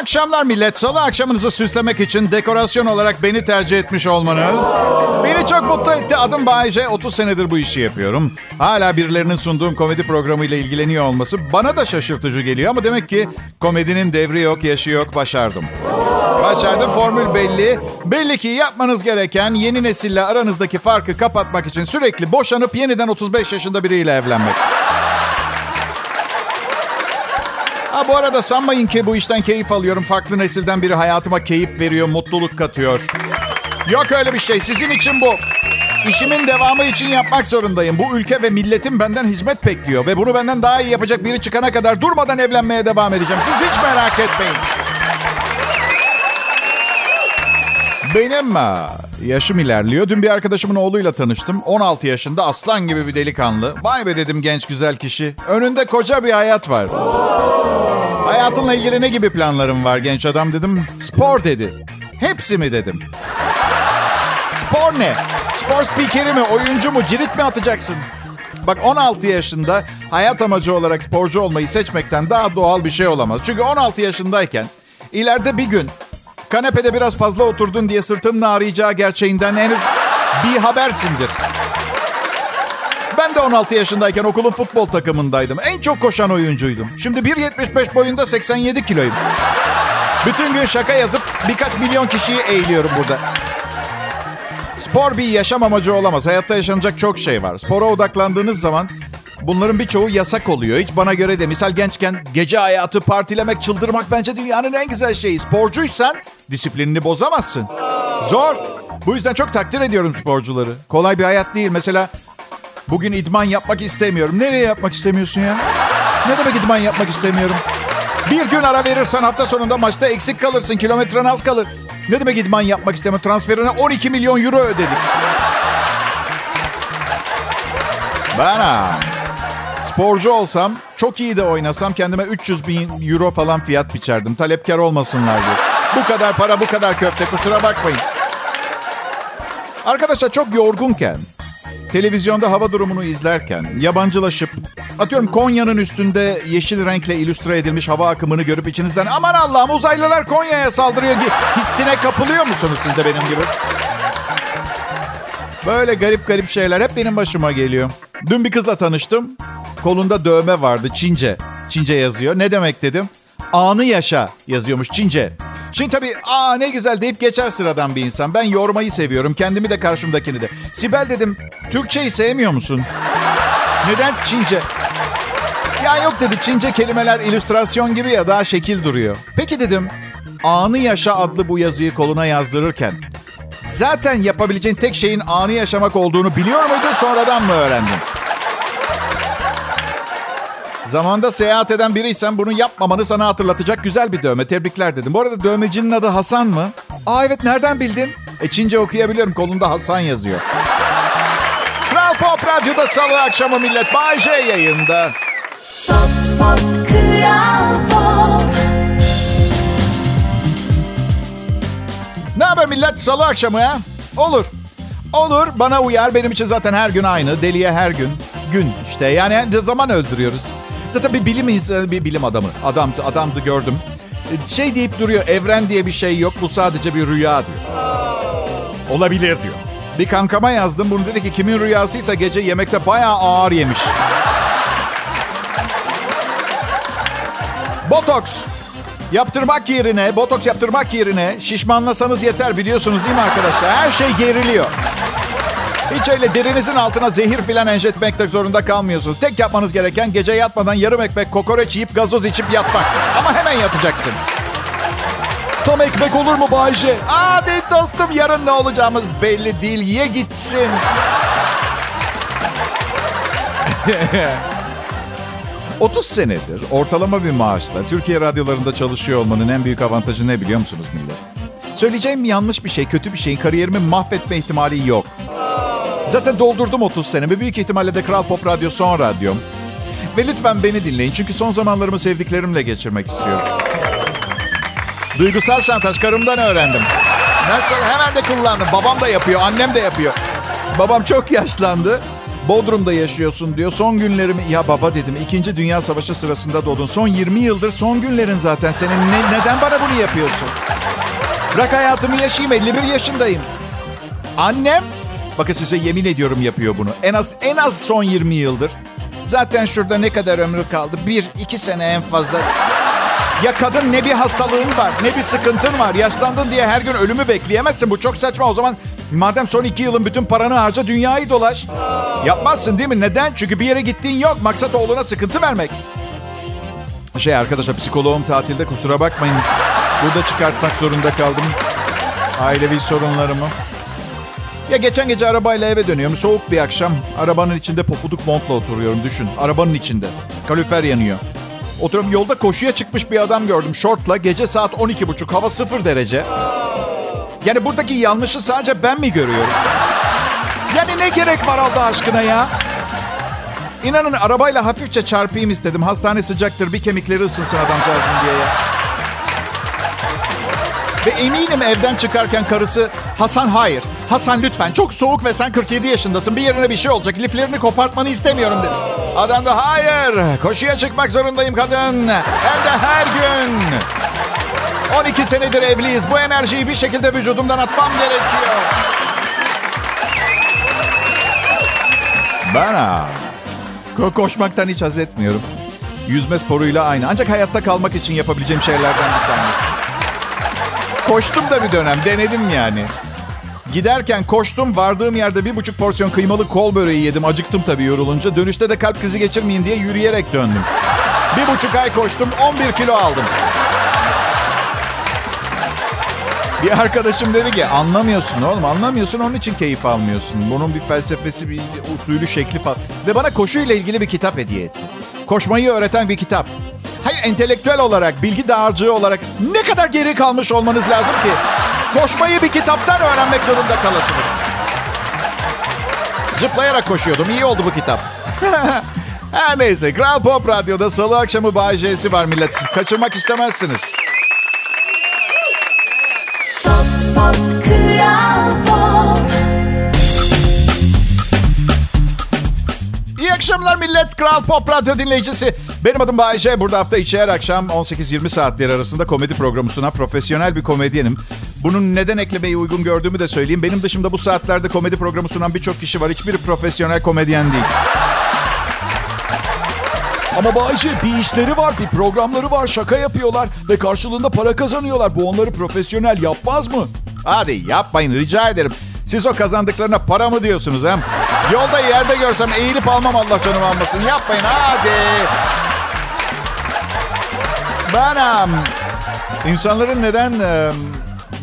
Akşamlar millet. Salı akşamınızı süslemek için dekorasyon olarak beni tercih etmiş olmanız beni çok mutlu etti. Adım Bayece. 30 senedir bu işi yapıyorum. Hala birilerinin sunduğum komedi programıyla ilgileniyor olması bana da şaşırtıcı geliyor. Ama demek ki komedinin devri yok, yaşı yok. Başardım. Başardım. Formül belli. Belli ki yapmanız gereken yeni nesille aranızdaki farkı kapatmak için sürekli boşanıp yeniden 35 yaşında biriyle evlenmek. Ha bu arada sanmayın ki bu işten keyif alıyorum. Farklı nesilden biri hayatıma keyif veriyor, mutluluk katıyor. Yok öyle bir şey. Sizin için bu. İşimin devamı için yapmak zorundayım. Bu ülke ve milletim benden hizmet bekliyor. Ve bunu benden daha iyi yapacak biri çıkana kadar durmadan evlenmeye devam edeceğim. Siz hiç merak etmeyin. Benim ha, yaşım ilerliyor. Dün bir arkadaşımın oğluyla tanıştım. 16 yaşında aslan gibi bir delikanlı. Vay be dedim genç güzel kişi. Önünde koca bir hayat var. Hayatınla ilgili ne gibi planlarım var genç adam dedim. Spor dedi. Hepsi mi dedim. Spor ne? Spor spikeri mi, oyuncu mu, cirit mi atacaksın? Bak 16 yaşında hayat amacı olarak sporcu olmayı seçmekten daha doğal bir şey olamaz. Çünkü 16 yaşındayken ileride bir gün kanepede biraz fazla oturdun diye sırtının ağrıyacağı gerçeğinden henüz bir habersindir. Ben de 16 yaşındayken okulun futbol takımındaydım. En çok koşan oyuncuydum. Şimdi 1.75 boyunda 87 kiloyum. Bütün gün şaka yazıp birkaç milyon kişiyi eğiliyorum burada. Spor bir yaşam amacı olamaz. Hayatta yaşanacak çok şey var. Spora odaklandığınız zaman bunların birçoğu yasak oluyor. Hiç bana göre de. Misal gençken gece hayatı, partilemek, çıldırmak bence dünyanın en güzel şeyi. Sporcuysan disiplinini bozamazsın. Zor. Bu yüzden çok takdir ediyorum sporcuları. Kolay bir hayat değil. Mesela bugün idman yapmak istemiyorum. Nereye yapmak istemiyorsun ya? Ne demek idman yapmak istemiyorum? Bir gün ara verirsen hafta sonunda maçta eksik kalırsın. Kilometren az kalır. Ne demek idman yapmak istemiyorum? Transferine 12 milyon euro ödedik. Ben ha, sporcu olsam, çok iyi de oynasam kendime 300 bin euro falan fiyat biçerdim. Talepkar olmasınlar diye. Bu kadar para, bu kadar köfte kusura bakmayın. Arkadaşlar çok yorgunken, televizyonda hava durumunu izlerken, yabancılaşıp, atıyorum Konya'nın üstünde yeşil renkle illüstre edilmiş hava akımını görüp içinizden aman Allah'ım uzaylılar Konya'ya saldırıyor hissine kapılıyor musunuz siz de benim gibi? Böyle garip garip şeyler hep benim başıma geliyor. Dün bir kızla tanıştım. Kolunda dövme vardı Çince. Çince yazıyor. Ne demek dedim. Anı yaşa yazıyormuş Çince. Şimdi tabii aa ne güzel deyip geçer sıradan bir insan. Ben yormayı seviyorum. Kendimi de karşımdakini de. Sibel dedim Türkçeyi sevmiyor musun? Neden Çince? Ya yok dedi Çince kelimeler illüstrasyon gibi ya daha şekil duruyor. Peki dedim anı yaşa adlı bu yazıyı koluna yazdırırken zaten yapabileceğin tek şeyin anı yaşamak olduğunu biliyor muydun sonradan mı öğrendin? Zamanda seyahat eden biriysen bunu yapmamanı sana hatırlatacak güzel bir dövme. Tebrikler dedim. Bu arada dövmecinin adı Hasan mı? Aa evet nereden bildin? E Çince okuyabiliyorum. Kolunda Hasan yazıyor. Kral Pop Radyo'da salı akşamı millet. Bay J yayında. Pop, pop, Kral Pop. Ne haber millet? Salı akşamı ha? Olur. Olur bana uyar. Benim için zaten her gün aynı. Deliye her gün. Gün işte. Yani zaman öldürüyoruz. Zaten bir bilim insanı, bir bilim adamı. Adam, adamdı gördüm. Şey deyip duruyor. Evren diye bir şey yok. Bu sadece bir rüya diyor. Olabilir diyor. Bir kankama yazdım. Bunu dedi ki kimin rüyasıysa gece yemekte bayağı ağır yemiş. Botoks. Yaptırmak yerine, botoks yaptırmak yerine şişmanlasanız yeter biliyorsunuz değil mi arkadaşlar? Her şey geriliyor. Hiç öyle derinizin altına zehir filan enjetmekte zorunda kalmıyorsunuz. Tek yapmanız gereken gece yatmadan yarım ekmek kokoreç yiyip gazoz içip yatmak. Ama hemen yatacaksın. Tam ekmek olur mu Bayce? Hadi dostum yarın ne olacağımız belli değil. Ye gitsin. ...30 senedir ortalama bir maaşla Türkiye radyolarında çalışıyor olmanın en büyük avantajı ne biliyor musunuz millet? Söyleyeceğim yanlış bir şey, kötü bir şeyin kariyerimi mahvetme ihtimali yok. Zaten doldurdum 30 senemi. Büyük ihtimalle de Kral Pop Radyo son radyom. Ve lütfen beni dinleyin çünkü son zamanlarımı sevdiklerimle geçirmek istiyorum. Duygusal şantaj karımdan öğrendim. Nasıl? Hemen de kullandım. Babam da yapıyor, annem de yapıyor. Babam çok yaşlandı. Bodrum'da yaşıyorsun diyor. Son günlerimi... Ya baba dedim İkinci Dünya Savaşı sırasında doğdun. Son 20 yıldır son günlerin zaten senin. Ne, neden bana bunu yapıyorsun? Bırak hayatımı yaşayayım. 51 yaşındayım. Annem, bakın size yemin ediyorum yapıyor bunu. En az en az son 20 yıldır. Zaten şurada ne kadar ömrü kaldı? Bir, iki sene en fazla. Ya kadın ne bir hastalığın var, ne bir sıkıntın var. Yaşlandın diye her gün ölümü bekleyemezsin. Bu çok saçma. O zaman madem son iki yılın bütün paranı harca dünyayı dolaş. Yapmazsın değil mi? Neden? Çünkü bir yere gittiğin yok. Maksat oğluna sıkıntı vermek. Şey arkadaşlar psikoloğum tatilde kusura bakmayın. Burada çıkartmak zorunda kaldım. Ailevi sorunlarımı. Ya geçen gece arabayla eve dönüyorum. Soğuk bir akşam. Arabanın içinde pofuduk montla oturuyorum düşün. Arabanın içinde. Kalorifer yanıyor. Oturuyorum yolda koşuya çıkmış bir adam gördüm. Şortla gece saat 12.30 hava 0 derece. Yani buradaki yanlışı sadece ben mi görüyorum? Yani ne gerek var Allah aşkına ya? İnanın arabayla hafifçe çarpayım istedim. Hastane sıcaktır bir kemikleri ısınsın adamcağızın diye ya. Ve eminim evden çıkarken karısı Hasan hayır. Hasan lütfen çok soğuk ve sen 47 yaşındasın. Bir yerine bir şey olacak. Liflerini kopartmanı istemiyorum dedi. Adam da hayır. Koşuya çıkmak zorundayım kadın. Hem de her gün. 12 senedir evliyiz. Bu enerjiyi bir şekilde vücudumdan atmam gerekiyor. Ko- koşmaktan hiç haz etmiyorum. Yüzme sporuyla aynı. Ancak hayatta kalmak için yapabileceğim şeylerden bir tanesi. Koştum da bir dönem. Denedim yani. Giderken koştum. Vardığım yerde bir buçuk porsiyon kıymalı kol böreği yedim. Acıktım tabii yorulunca. Dönüşte de kalp krizi geçirmeyeyim diye yürüyerek döndüm. Bir buçuk ay koştum. 11 kilo aldım. Bir arkadaşım dedi ki anlamıyorsun oğlum anlamıyorsun onun için keyif almıyorsun. Bunun bir felsefesi, bir usulü, şekli falan. Ve bana koşuyla ilgili bir kitap hediye etti. Koşmayı öğreten bir kitap. Hayır entelektüel olarak, bilgi dağarcığı olarak ne kadar geri kalmış olmanız lazım ki? Koşmayı bir kitaptan öğrenmek zorunda kalasınız. Zıplayarak koşuyordum. İyi oldu bu kitap. Her neyse. Kral Pop Radyo'da salı akşamı Bay J'si var millet. Kaçırmak istemezsiniz. Pop pop kral pop İyi akşamlar millet. Kral Pop Radyo dinleyicisi. Benim adım Bayece. Burada hafta içi her akşam 18-20 saatleri arasında komedi programı sunan profesyonel bir komedyenim. Bunun neden eklemeyi uygun gördüğümü de söyleyeyim. Benim dışımda bu saatlerde komedi programı sunan birçok kişi var. Hiçbiri profesyonel komedyen değil. Ama Bayce bir işleri var, bir programları var, şaka yapıyorlar ve karşılığında para kazanıyorlar. Bu onları profesyonel yapmaz mı? Hadi yapmayın rica ederim. Siz o kazandıklarına para mı diyorsunuz hem? Yolda yerde görsem eğilip almam Allah canımı almasın. Yapmayın hadi. Ben em, insanların neden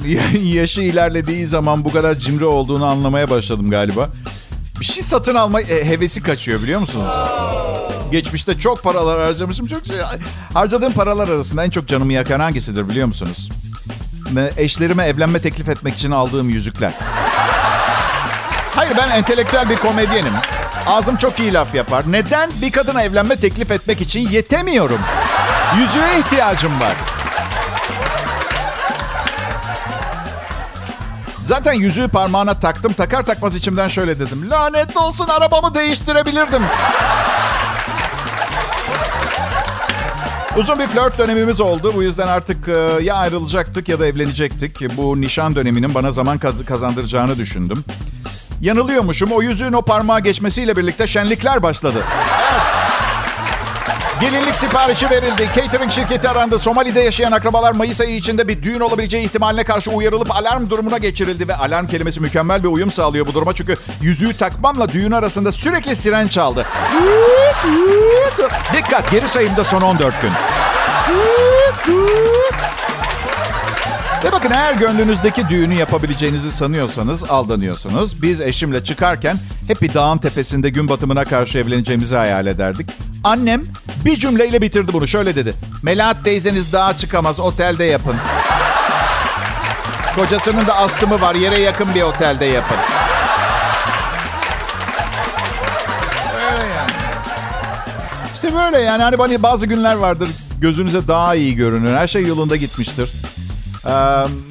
yaşı ilerlediği zaman bu kadar cimri olduğunu anlamaya başladım galiba. Bir şey satın alma e, hevesi kaçıyor biliyor musunuz? Geçmişte çok paralar harcamışım. Çok şey. Harcadığım paralar arasında en çok canımı yakan hangisidir biliyor musunuz? Eşlerime evlenme teklif etmek için aldığım yüzükler. Hayır ben entelektüel bir komedyenim. Ağzım çok iyi laf yapar. Neden bir kadına evlenme teklif etmek için yetemiyorum? Yüzüğe ihtiyacım var. Zaten yüzüğü parmağına taktım. Takar takmaz içimden şöyle dedim. Lanet olsun arabamı değiştirebilirdim. Uzun bir flört dönemimiz oldu. Bu yüzden artık e, ya ayrılacaktık ya da evlenecektik. Bu nişan döneminin bana zaman kaz- kazandıracağını düşündüm. Yanılıyormuşum. O yüzüğün o parmağa geçmesiyle birlikte şenlikler başladı. Evet. Gelinlik siparişi verildi. Catering şirketi arandı. Somali'de yaşayan akrabalar Mayıs ayı içinde bir düğün olabileceği ihtimaline karşı uyarılıp alarm durumuna geçirildi. Ve alarm kelimesi mükemmel bir uyum sağlıyor bu duruma. Çünkü yüzüğü takmamla düğün arasında sürekli siren çaldı. Dikkat geri sayımda son 14 gün. Ve bakın eğer gönlünüzdeki düğünü yapabileceğinizi sanıyorsanız aldanıyorsunuz. Biz eşimle çıkarken hep bir dağın tepesinde gün batımına karşı evleneceğimizi hayal ederdik. Annem bir cümleyle bitirdi bunu. Şöyle dedi. Melahat teyzeniz dağa çıkamaz otelde yapın. Kocasının da astımı var yere yakın bir otelde yapın. İşte böyle yani hani bazı günler vardır gözünüze daha iyi görünür. Her şey yolunda gitmiştir. Ee,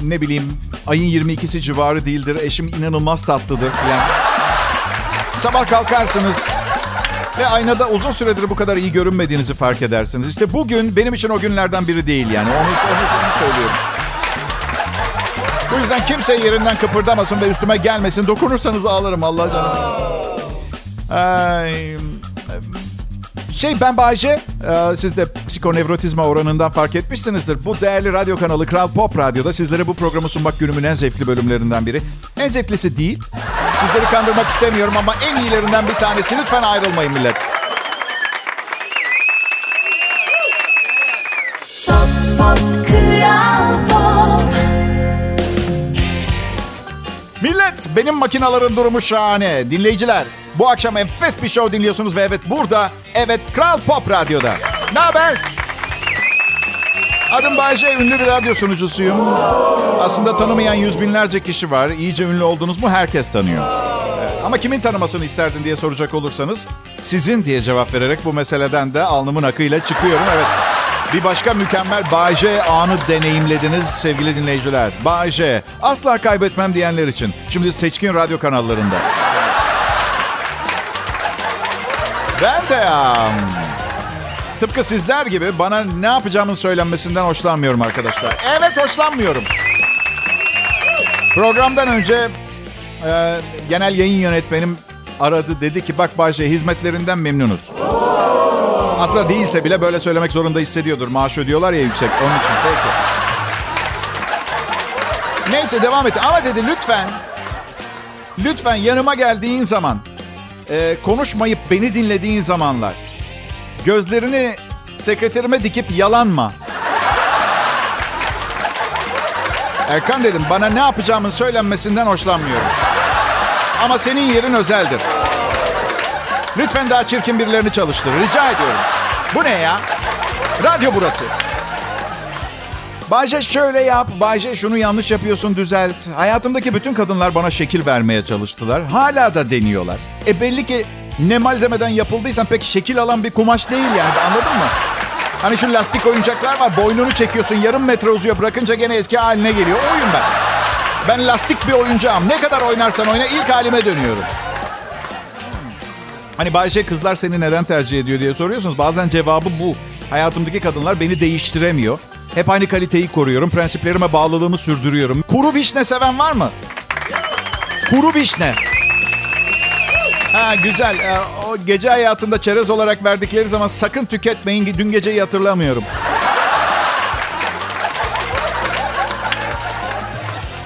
ne bileyim ayın 22'si civarı değildir. Eşim inanılmaz tatlıdır falan. Sabah kalkarsınız ve aynada uzun süredir bu kadar iyi görünmediğinizi fark edersiniz. İşte bugün benim için o günlerden biri değil yani. Onu, onu, onu söylüyorum. Bu yüzden kimse yerinden kıpırdamasın ve üstüme gelmesin. Dokunursanız ağlarım Allah canım. Ay, şey ben Bayce. Ee, siz de psikonevrotizma oranından fark etmişsinizdir. Bu değerli radyo kanalı Kral Pop Radyo'da sizlere bu programı sunmak günümün en zevkli bölümlerinden biri. En zevklisi değil. Sizleri kandırmak istemiyorum ama en iyilerinden bir tanesi. Lütfen ayrılmayın millet. Pop pop kral pop Millet benim makinaların durumu şahane. Dinleyiciler bu akşam enfes bir show dinliyorsunuz ve evet burada, evet Kral Pop Radyo'da. Ne haber? Adım Bayce, ünlü bir radyo sunucusuyum. Aslında tanımayan yüz binlerce kişi var. İyice ünlü oldunuz mu herkes tanıyor. Evet, Ama kimin tanımasını isterdin diye soracak olursanız sizin diye cevap vererek bu meseleden de alnımın akıyla çıkıyorum. Evet. Bir başka mükemmel Bayce anı deneyimlediniz sevgili dinleyiciler. Bayce asla kaybetmem diyenler için. Şimdi seçkin radyo kanallarında. Ben de um, tıpkı sizler gibi bana ne yapacağımın söylenmesinden hoşlanmıyorum arkadaşlar. Evet hoşlanmıyorum. Programdan önce e, genel yayın yönetmenim aradı dedi ki bak Bayce hizmetlerinden memnunuz. Aslında değilse bile böyle söylemek zorunda hissediyordur. Maaş ödüyorlar ya yüksek. Onun için peki. Neyse devam et. Ama dedi lütfen, lütfen yanıma geldiğin zaman, e, konuşmayıp beni dinlediğin zamanlar, gözlerini sekreterime dikip yalanma. Erkan dedim bana ne yapacağımın söylenmesinden hoşlanmıyorum. Ama senin yerin özeldir. Lütfen daha çirkin birilerini çalıştır. Rica ediyorum. Bu ne ya? Radyo burası. Bayce şöyle yap, Bayce şunu yanlış yapıyorsun düzelt. Hayatımdaki bütün kadınlar bana şekil vermeye çalıştılar. Hala da deniyorlar. E belli ki ne malzemeden yapıldıysan pek şekil alan bir kumaş değil yani anladın mı? Hani şu lastik oyuncaklar var boynunu çekiyorsun yarım metre uzuyor bırakınca gene eski haline geliyor. Oyun ben. Ben lastik bir oyuncağım. Ne kadar oynarsan oyna ilk halime dönüyorum. Hani Bayşe kızlar seni neden tercih ediyor diye soruyorsunuz. Bazen cevabı bu. Hayatımdaki kadınlar beni değiştiremiyor. Hep aynı kaliteyi koruyorum. Prensiplerime bağlılığımı sürdürüyorum. Kuru vişne seven var mı? Kuru vişne. Ha güzel. Ee, o gece hayatında çerez olarak verdikleri zaman sakın tüketmeyin. Dün geceyi hatırlamıyorum.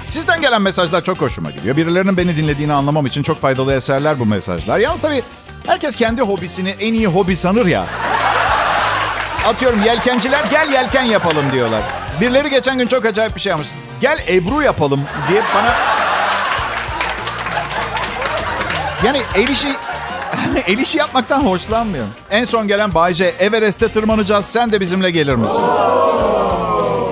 Sizden gelen mesajlar çok hoşuma gidiyor. Birilerinin beni dinlediğini anlamam için çok faydalı eserler bu mesajlar. Yalnız tabii herkes kendi hobisini en iyi hobi sanır ya. Atıyorum yelkenciler gel yelken yapalım diyorlar. Birileri geçen gün çok acayip bir şey yapmış. Gel Ebru yapalım diye bana... Yani el işi, el işi yapmaktan hoşlanmıyorum. En son gelen Bayce Everest'e tırmanacağız sen de bizimle gelir misin?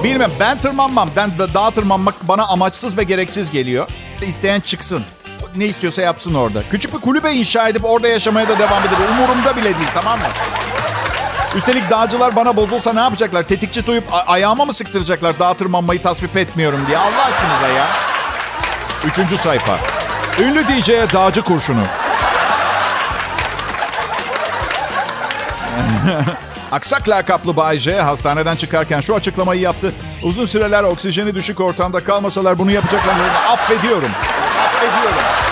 Bilmem ben tırmanmam. Ben da- dağa tırmanmak bana amaçsız ve gereksiz geliyor. İsteyen çıksın. Ne istiyorsa yapsın orada. Küçük bir kulübe inşa edip orada yaşamaya da devam edebilir. Umurumda bile değil tamam mı? Üstelik dağcılar bana bozulsa ne yapacaklar? Tetikçi duyup ayağıma mı sıktıracaklar dağ tırmanmayı tasvip etmiyorum diye? Allah aşkınıza ya. Üçüncü sayfa. Ünlü DJ'ye dağcı kurşunu. Aksak lakaplı Bay J hastaneden çıkarken şu açıklamayı yaptı. Uzun süreler oksijeni düşük ortamda kalmasalar bunu yapacaklarını affediyorum. Affediyorum.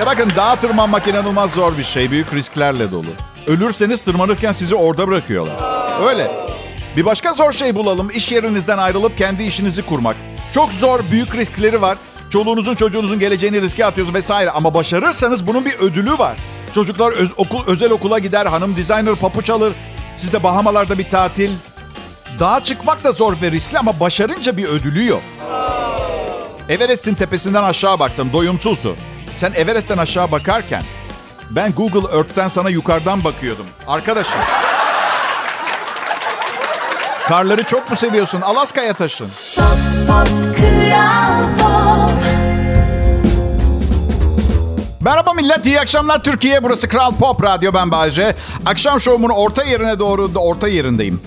Ya bakın dağa tırmanmak inanılmaz zor bir şey. Büyük risklerle dolu. Ölürseniz tırmanırken sizi orada bırakıyorlar. Öyle. Bir başka zor şey bulalım. İş yerinizden ayrılıp kendi işinizi kurmak. Çok zor, büyük riskleri var. Çoluğunuzun çocuğunuzun geleceğini riske atıyorsunuz vesaire. Ama başarırsanız bunun bir ödülü var. Çocuklar öz- okul, özel okula gider, hanım designer papuç alır. Siz de Bahamalarda bir tatil. Dağa çıkmak da zor ve riskli ama başarınca bir ödülü yok. Everest'in tepesinden aşağı baktım, doyumsuzdu. Sen Everest'ten aşağı bakarken ben Google Earth'ten sana yukarıdan bakıyordum. Arkadaşım. Karları çok mu seviyorsun? Alaska'ya taşın. Pop pop kral pop Merhaba millet, iyi akşamlar Türkiye. Burası Kral Pop Radyo, ben Bayece. Akşam şovumun orta yerine doğru, orta yerindeyim.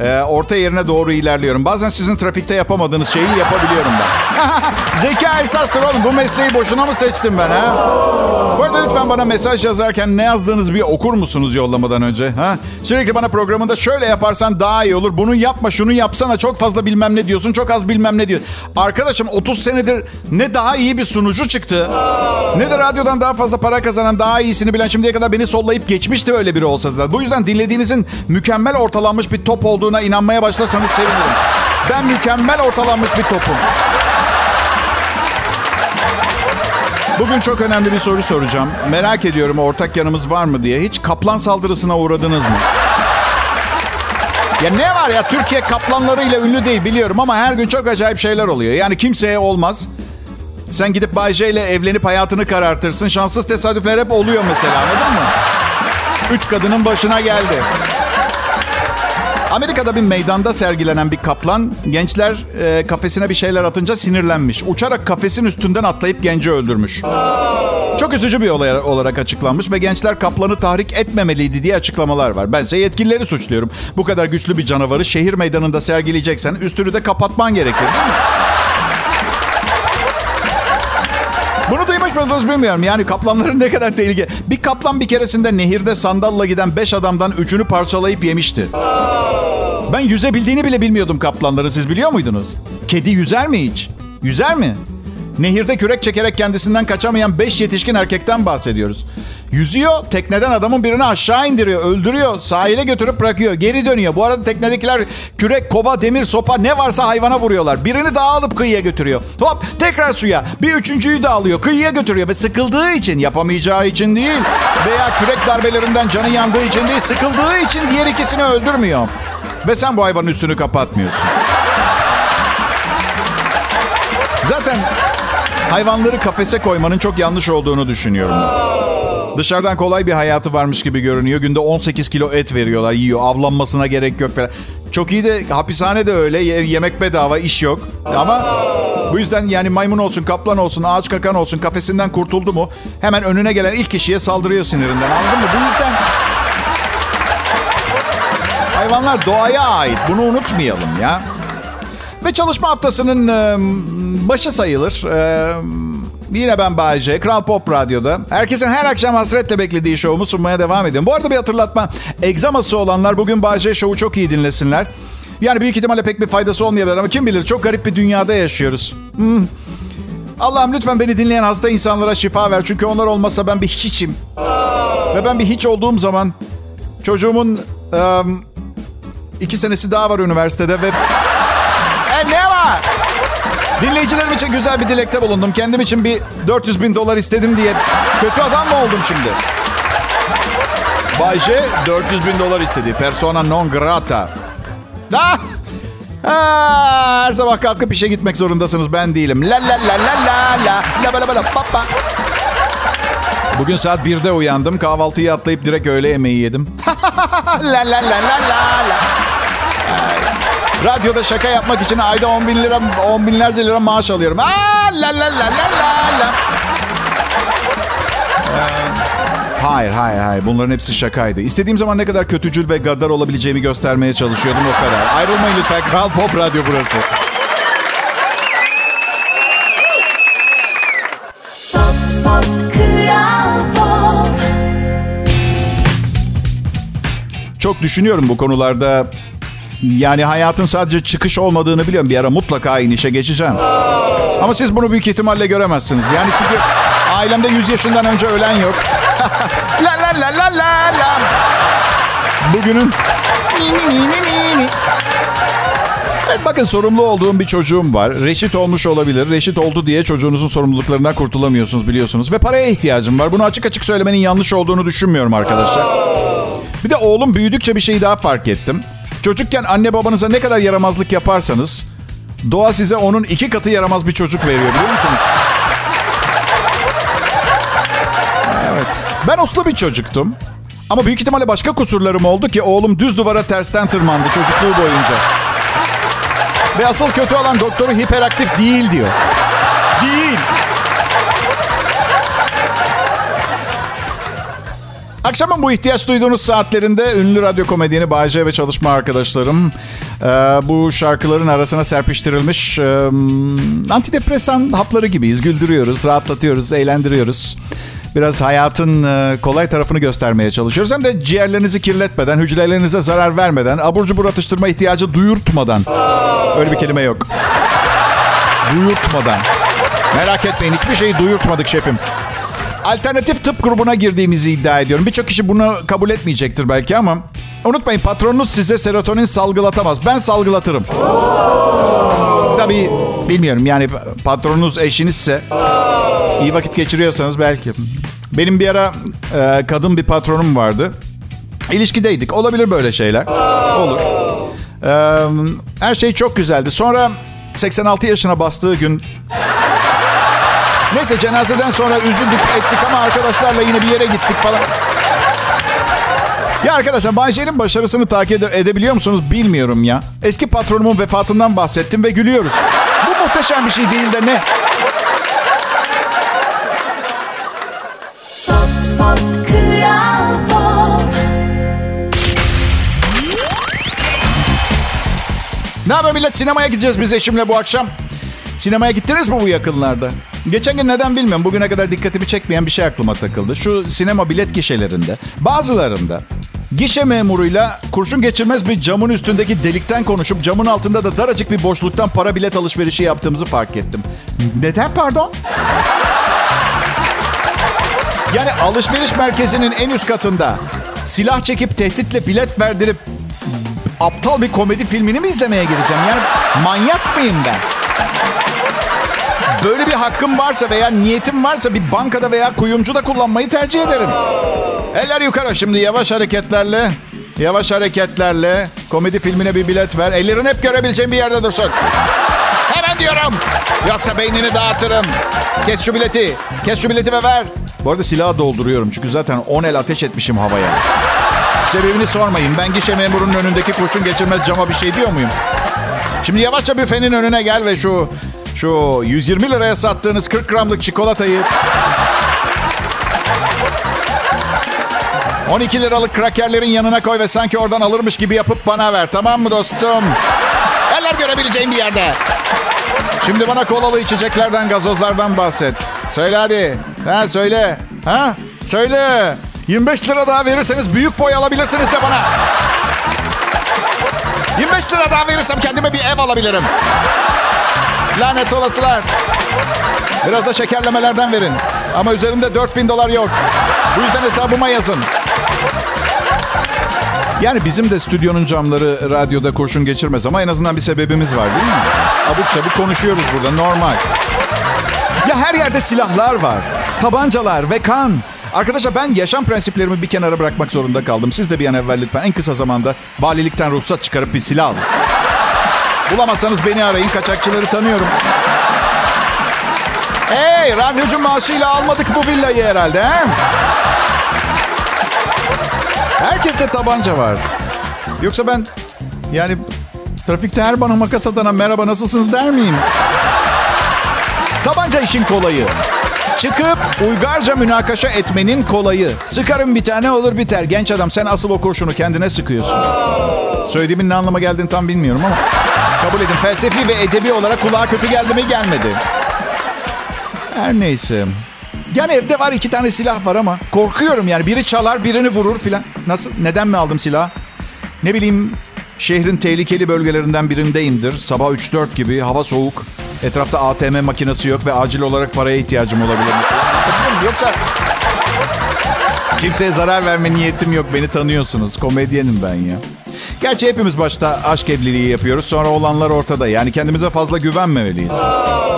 Ee, orta yerine doğru ilerliyorum. Bazen sizin trafikte yapamadığınız şeyi yapabiliyorum ben. Zeka esastır oğlum. Bu mesleği boşuna mı seçtim ben ha? Bu arada lütfen bana mesaj yazarken ne yazdığınızı bir okur musunuz yollamadan önce? Ha? Sürekli bana programında şöyle yaparsan daha iyi olur. Bunu yapma, şunu yapsana. Çok fazla bilmem ne diyorsun, çok az bilmem ne diyor. Arkadaşım 30 senedir ne daha iyi bir sunucu çıktı. Ne de radyodan daha fazla para kazanan, daha iyisini bilen şimdiye kadar beni sollayıp geçmişti öyle biri olsa zaten. Bu yüzden dinlediğinizin mükemmel ortalanmış bir top olduğuna inanmaya başlarsanız sevinirim. Ben mükemmel ortalanmış bir topum. Bugün çok önemli bir soru soracağım. Merak ediyorum ortak yanımız var mı diye. Hiç kaplan saldırısına uğradınız mı? Ya ne var ya Türkiye kaplanlarıyla ünlü değil biliyorum ama her gün çok acayip şeyler oluyor. Yani kimseye olmaz. Sen gidip Bay J ile evlenip hayatını karartırsın. Şanssız tesadüfler hep oluyor mesela anladın mı? Üç kadının başına geldi. Amerika'da bir meydanda sergilenen bir kaplan gençler e, kafesine bir şeyler atınca sinirlenmiş. Uçarak kafesin üstünden atlayıp genci öldürmüş. Çok üzücü bir olay olarak açıklanmış ve gençler kaplanı tahrik etmemeliydi diye açıklamalar var. Bense yetkilileri suçluyorum. Bu kadar güçlü bir canavarı şehir meydanında sergileyeceksen üstünü de kapatman gerekir değil mi? Bunu duymuş muydunuz bilmiyorum. Yani kaplanların ne kadar tehlikeli. Bir kaplan bir keresinde nehirde sandalla giden beş adamdan üçünü parçalayıp yemişti. Ben yüzebildiğini bile bilmiyordum kaplanları. Siz biliyor muydunuz? Kedi yüzer mi hiç? Yüzer mi? Nehirde kürek çekerek kendisinden kaçamayan beş yetişkin erkekten bahsediyoruz. Yüzüyor, tekneden adamın birini aşağı indiriyor, öldürüyor, sahile götürüp bırakıyor, geri dönüyor. Bu arada teknedekiler kürek, kova, demir, sopa ne varsa hayvana vuruyorlar. Birini daha alıp kıyıya götürüyor. Hop tekrar suya, bir üçüncüyü de alıyor, kıyıya götürüyor ve sıkıldığı için, yapamayacağı için değil veya kürek darbelerinden canı yandığı için değil, sıkıldığı için diğer ikisini öldürmüyor. Ve sen bu hayvanın üstünü kapatmıyorsun. Zaten hayvanları kafese koymanın çok yanlış olduğunu düşünüyorum. Dışarıdan kolay bir hayatı varmış gibi görünüyor. Günde 18 kilo et veriyorlar, yiyor. Avlanmasına gerek yok falan. Çok iyi de hapishane de öyle. Ye- yemek bedava, iş yok. Ama bu yüzden yani maymun olsun, kaplan olsun, ağaç kakan olsun kafesinden kurtuldu mu hemen önüne gelen ilk kişiye saldırıyor sinirinden. Anladın mı? Bu yüzden hayvanlar doğaya ait. Bunu unutmayalım ya. Ve çalışma haftasının başı sayılır. Yine ben Bayece, Kral Pop Radyo'da. Herkesin her akşam hasretle beklediği şovumu sunmaya devam ediyorum. Bu arada bir hatırlatma. Egzaması olanlar bugün Bayece şovu çok iyi dinlesinler. Yani büyük ihtimalle pek bir faydası olmayabilir ama kim bilir çok garip bir dünyada yaşıyoruz. Hmm. Allah'ım lütfen beni dinleyen hasta insanlara şifa ver. Çünkü onlar olmasa ben bir hiçim. Ve ben bir hiç olduğum zaman çocuğumun e, iki senesi daha var üniversitede ve... E ne var? Dinleyicilerim için güzel bir dilekte bulundum. Kendim için bir 400 bin dolar istedim diye kötü adam mı oldum şimdi? Bayce 400 bin dolar istedi. Persona non grata. Ah! Ah, her sabah kalkıp işe gitmek zorundasınız. Ben değilim. La la la la la la. La la la la pa pa. Bugün saat 1'de uyandım. Kahvaltıyı atlayıp direkt öğle yemeği yedim. la la la la la la. Radyoda şaka yapmak için ayda 10 bin lira, 10 binlerce lira maaş alıyorum. Aa, la la la la la la. Ee, hayır, hayır, hayır. Bunların hepsi şakaydı. İstediğim zaman ne kadar kötücül ve gaddar olabileceğimi göstermeye çalışıyordum o kadar. Ayrılmayın lütfen. Kral Pop Radyo burası. Pop, pop, Kral Pop. Çok düşünüyorum bu konularda. Yani hayatın sadece çıkış olmadığını biliyorum. Bir ara mutlaka inişe geçeceğim. Ama siz bunu büyük ihtimalle göremezsiniz. Yani çünkü ailemde 100 yaşından önce ölen yok. la la la la la la. Bugünün ni ni ni ni ni. Evet bakın sorumlu olduğum bir çocuğum var. Reşit olmuş olabilir. Reşit oldu diye çocuğunuzun sorumluluklarından kurtulamıyorsunuz biliyorsunuz. Ve paraya ihtiyacım var. Bunu açık açık söylemenin yanlış olduğunu düşünmüyorum arkadaşlar. Bir de oğlum büyüdükçe bir şeyi daha fark ettim. Çocukken anne babanıza ne kadar yaramazlık yaparsanız doğa size onun iki katı yaramaz bir çocuk veriyor biliyor musunuz? Evet. Ben uslu bir çocuktum. Ama büyük ihtimalle başka kusurlarım oldu ki oğlum düz duvara tersten tırmandı çocukluğu boyunca. Ve asıl kötü olan doktoru hiperaktif değil diyor. Değil. Akşamın bu ihtiyaç duyduğunuz saatlerinde ünlü radyo komedyeni Bayce ve çalışma arkadaşlarım e, bu şarkıların arasına serpiştirilmiş e, antidepresan hapları gibiyiz. Güldürüyoruz, rahatlatıyoruz, eğlendiriyoruz. Biraz hayatın e, kolay tarafını göstermeye çalışıyoruz. Hem de ciğerlerinizi kirletmeden, hücrelerinize zarar vermeden, abur cubur atıştırma ihtiyacı duyurtmadan. Öyle bir kelime yok. Duyurtmadan. Merak etmeyin hiçbir şeyi duyurtmadık şefim. Alternatif tıp grubuna girdiğimizi iddia ediyorum. Birçok kişi bunu kabul etmeyecektir belki ama unutmayın patronunuz size serotonin salgılatamaz. Ben salgılatırım. Tabii bilmiyorum yani patronunuz eşinizse iyi vakit geçiriyorsanız belki. Benim bir ara e, kadın bir patronum vardı. İlişkideydik. Olabilir böyle şeyler. Olur. E, her şey çok güzeldi. Sonra 86 yaşına bastığı gün Neyse cenazeden sonra üzüldük ettik ama arkadaşlarla yine bir yere gittik falan. Ya arkadaşlar Bayşe'nin başarısını takip ede- edebiliyor musunuz bilmiyorum ya. Eski patronumun vefatından bahsettim ve gülüyoruz. Bu muhteşem bir şey değil de ne? Pop Kral Pop Ne haber millet? Sinemaya gideceğiz biz eşimle bu akşam. Sinemaya gittiniz mi bu yakınlarda? Geçen gün neden bilmiyorum. Bugüne kadar dikkatimi çekmeyen bir şey aklıma takıldı. Şu sinema bilet gişelerinde bazılarında gişe memuruyla kurşun geçirmez bir camın üstündeki delikten konuşup camın altında da daracık bir boşluktan para bilet alışverişi yaptığımızı fark ettim. Neden pardon? Yani alışveriş merkezinin en üst katında silah çekip tehditle bilet verdirip aptal bir komedi filmini mi izlemeye gireceğim? Yani manyak mıyım ben? Böyle bir hakkım varsa veya niyetim varsa bir bankada veya kuyumcuda kullanmayı tercih ederim. Eller yukarı şimdi yavaş hareketlerle. Yavaş hareketlerle komedi filmine bir bilet ver. Ellerin hep görebileceğim bir yerde dursun. Hemen diyorum. Yoksa beynini dağıtırım. Kes şu bileti. Kes şu bileti ve ver. Bu arada silahı dolduruyorum. Çünkü zaten 10 el ateş etmişim havaya. Sebebini sormayın. Ben gişe memurunun önündeki kurşun geçirmez cama bir şey diyor muyum? Şimdi yavaşça büfenin önüne gel ve şu şu 120 liraya sattığınız 40 gramlık çikolatayı 12 liralık krakerlerin yanına koy ve sanki oradan alırmış gibi yapıp bana ver. Tamam mı dostum? Eller görebileceğim bir yerde. Şimdi bana kolalı içeceklerden, gazozlardan bahset. Söyle hadi. Ha söyle. Ha? Söyle. 25 lira daha verirseniz büyük boy alabilirsiniz de bana. 25 lira daha verirsem kendime bir ev alabilirim. Lanet olasılar. Biraz da şekerlemelerden verin. Ama üzerimde 4000 dolar yok. Bu yüzden hesabıma yazın. Yani bizim de stüdyonun camları radyoda kurşun geçirmez ama en azından bir sebebimiz var değil mi? Abuk sabuk konuşuyoruz burada normal. Ya her yerde silahlar var. Tabancalar ve kan. Arkadaşlar ben yaşam prensiplerimi bir kenara bırakmak zorunda kaldım. Siz de bir an evvel lütfen en kısa zamanda valilikten ruhsat çıkarıp bir silah alın. Bulamazsanız beni arayın. Kaçakçıları tanıyorum. Hey, radyocu maaşıyla almadık bu villayı herhalde. He? Herkeste tabanca var. Yoksa ben yani trafikte her bana makas atana merhaba nasılsınız der miyim? Tabanca işin kolayı. Çıkıp uygarca münakaşa etmenin kolayı. Sıkarım bir tane olur biter. Genç adam sen asıl o kurşunu kendine sıkıyorsun. Söylediğimin ne anlama geldiğini tam bilmiyorum ama. Kabul edin felsefi ve edebi olarak kulağa kötü geldi mi gelmedi. Her neyse. Yani evde var iki tane silah var ama korkuyorum yani. Biri çalar birini vurur filan. Nasıl? Neden mi aldım silah? Ne bileyim şehrin tehlikeli bölgelerinden birindeyimdir. Sabah 3-4 gibi hava soğuk. Etrafta ATM makinesi yok ve acil olarak paraya ihtiyacım olabilir? Yoksa kimseye zarar verme niyetim yok. Beni tanıyorsunuz. Komedyenim ben ya. Gerçi hepimiz başta aşk evliliği yapıyoruz. Sonra olanlar ortada. Yani kendimize fazla güvenmemeliyiz.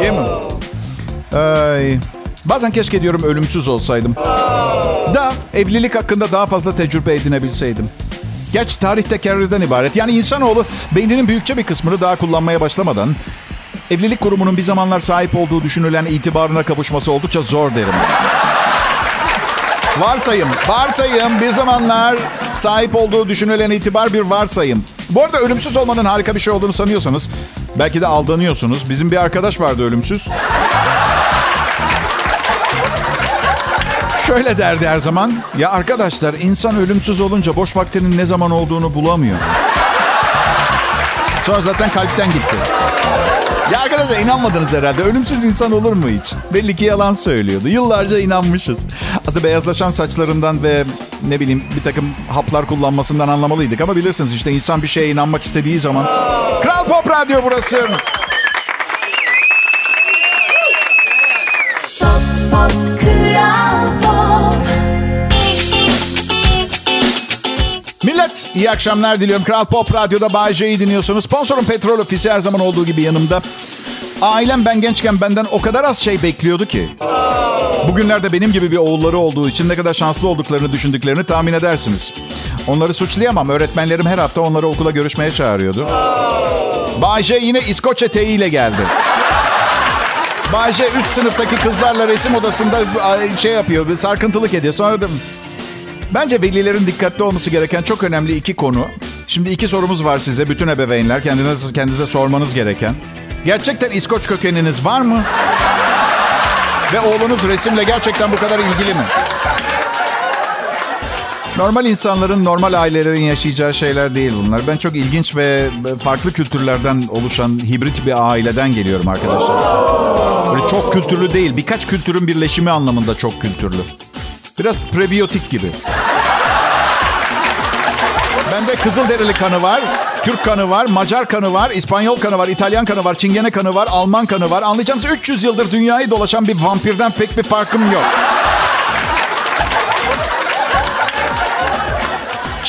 Değil mi? Ay. Bazen keşke diyorum ölümsüz olsaydım. Da evlilik hakkında daha fazla tecrübe edinebilseydim. Gerçi tarih tekerrürden ibaret. Yani insanoğlu beyninin büyükçe bir kısmını daha kullanmaya başlamadan evlilik kurumunun bir zamanlar sahip olduğu düşünülen itibarına kavuşması oldukça zor derim. Varsayım, varsayım bir zamanlar sahip olduğu düşünülen itibar bir varsayım. Bu arada ölümsüz olmanın harika bir şey olduğunu sanıyorsanız belki de aldanıyorsunuz. Bizim bir arkadaş vardı ölümsüz. Şöyle derdi her zaman. Ya arkadaşlar insan ölümsüz olunca boş vaktinin ne zaman olduğunu bulamıyor. Sonra zaten kalpten gitti. Ya arkadaşlar inanmadınız herhalde. Ölümsüz insan olur mu hiç? Belli ki yalan söylüyordu. Yıllarca inanmışız. Aslında beyazlaşan saçlarından ve ne bileyim bir takım haplar kullanmasından anlamalıydık. Ama bilirsiniz işte insan bir şeye inanmak istediği zaman. Kral Pop Radyo burası. İyi akşamlar diliyorum. Kral Pop Radyo'da Bay J'yi dinliyorsunuz. Sponsorum Petrol Ofisi her zaman olduğu gibi yanımda. Ailem ben gençken benden o kadar az şey bekliyordu ki. Bugünlerde benim gibi bir oğulları olduğu için ne kadar şanslı olduklarını düşündüklerini tahmin edersiniz. Onları suçlayamam. Öğretmenlerim her hafta onları okula görüşmeye çağırıyordu. Bay J yine İskoç eteğiyle geldi. Bay J üst sınıftaki kızlarla resim odasında şey yapıyor, bir sarkıntılık ediyor. Sonra da Bence velilerin dikkatli olması gereken çok önemli iki konu. Şimdi iki sorumuz var size bütün ebeveynler. Kendinize, kendinize sormanız gereken. Gerçekten İskoç kökeniniz var mı? Ve oğlunuz resimle gerçekten bu kadar ilgili mi? Normal insanların, normal ailelerin yaşayacağı şeyler değil bunlar. Ben çok ilginç ve farklı kültürlerden oluşan hibrit bir aileden geliyorum arkadaşlar. Böyle çok kültürlü değil, birkaç kültürün birleşimi anlamında çok kültürlü. Biraz prebiyotik gibi. Bende Kızılderili kanı var, Türk kanı var, Macar kanı var, İspanyol kanı var, İtalyan kanı var, Çingene kanı var, Alman kanı var. Anlayacağınız 300 yıldır dünyayı dolaşan bir vampirden pek bir farkım yok.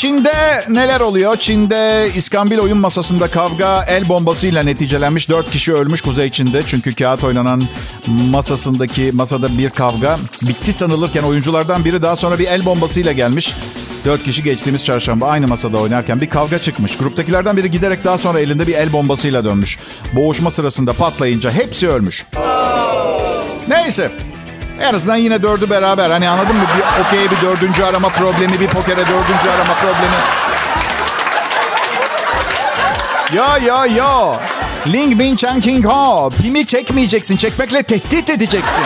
Çin'de neler oluyor? Çin'de İskambil oyun masasında kavga el bombasıyla neticelenmiş. Dört kişi ölmüş Kuzey Çin'de. Çünkü kağıt oynanan masasındaki masada bir kavga bitti sanılırken oyunculardan biri daha sonra bir el bombasıyla gelmiş. Dört kişi geçtiğimiz çarşamba aynı masada oynarken bir kavga çıkmış. Gruptakilerden biri giderek daha sonra elinde bir el bombasıyla dönmüş. Boğuşma sırasında patlayınca hepsi ölmüş. Neyse. En azından yine dördü beraber. Hani anladın mı? Bir okey'e bir dördüncü arama problemi, bir pokere dördüncü arama problemi. Ya ya ya. Ling Bin Chang King Ho. Pimi çekmeyeceksin. Çekmekle tehdit edeceksin.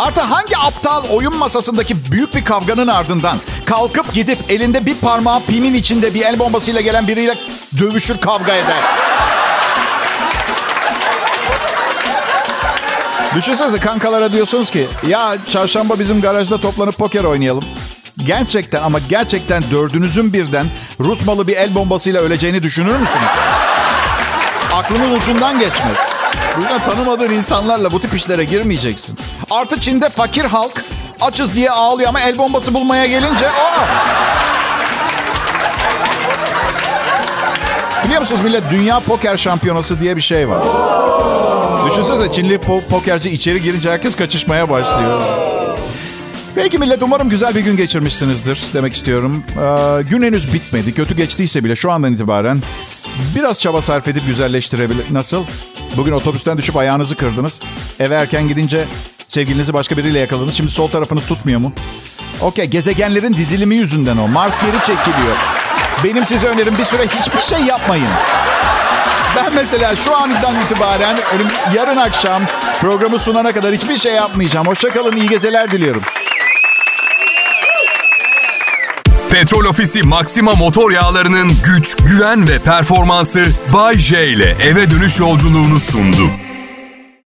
Artı hangi aptal oyun masasındaki büyük bir kavganın ardından kalkıp gidip elinde bir parmağı pimin içinde bir el bombasıyla gelen biriyle dövüşür kavga eder? Düşünsenize kankalara diyorsunuz ki ya çarşamba bizim garajda toplanıp poker oynayalım. Gerçekten ama gerçekten dördünüzün birden Rus malı bir el bombasıyla öleceğini düşünür müsünüz? Aklının ucundan geçmez. Bu yüzden tanımadığın insanlarla bu tip işlere girmeyeceksin. Artı Çin'de fakir halk açız diye ağlıyor ama el bombası bulmaya gelince o. musunuz millet Dünya Poker Şampiyonası diye bir şey var. Düşünsenize Çinli po- pokerci içeri girince herkes kaçışmaya başlıyor. Peki millet umarım güzel bir gün geçirmişsinizdir demek istiyorum. Ee, gün henüz bitmedi. Kötü geçtiyse bile şu andan itibaren biraz çaba sarf edip güzelleştirebilir. Nasıl? Bugün otobüsten düşüp ayağınızı kırdınız. Eve erken gidince sevgilinizi başka biriyle yakaladınız. Şimdi sol tarafınız tutmuyor mu? Okey gezegenlerin dizilimi yüzünden o. Mars geri çekiliyor. Benim size önerim bir süre hiçbir şey yapmayın. Ben mesela şu andan itibaren yarın akşam programı sunana kadar hiçbir şey yapmayacağım. Hoşçakalın, iyi geceler diliyorum. Petrol Ofisi Maxima motor yağlarının güç, güven ve performansı Bay J ile eve dönüş yolculuğunu sundu.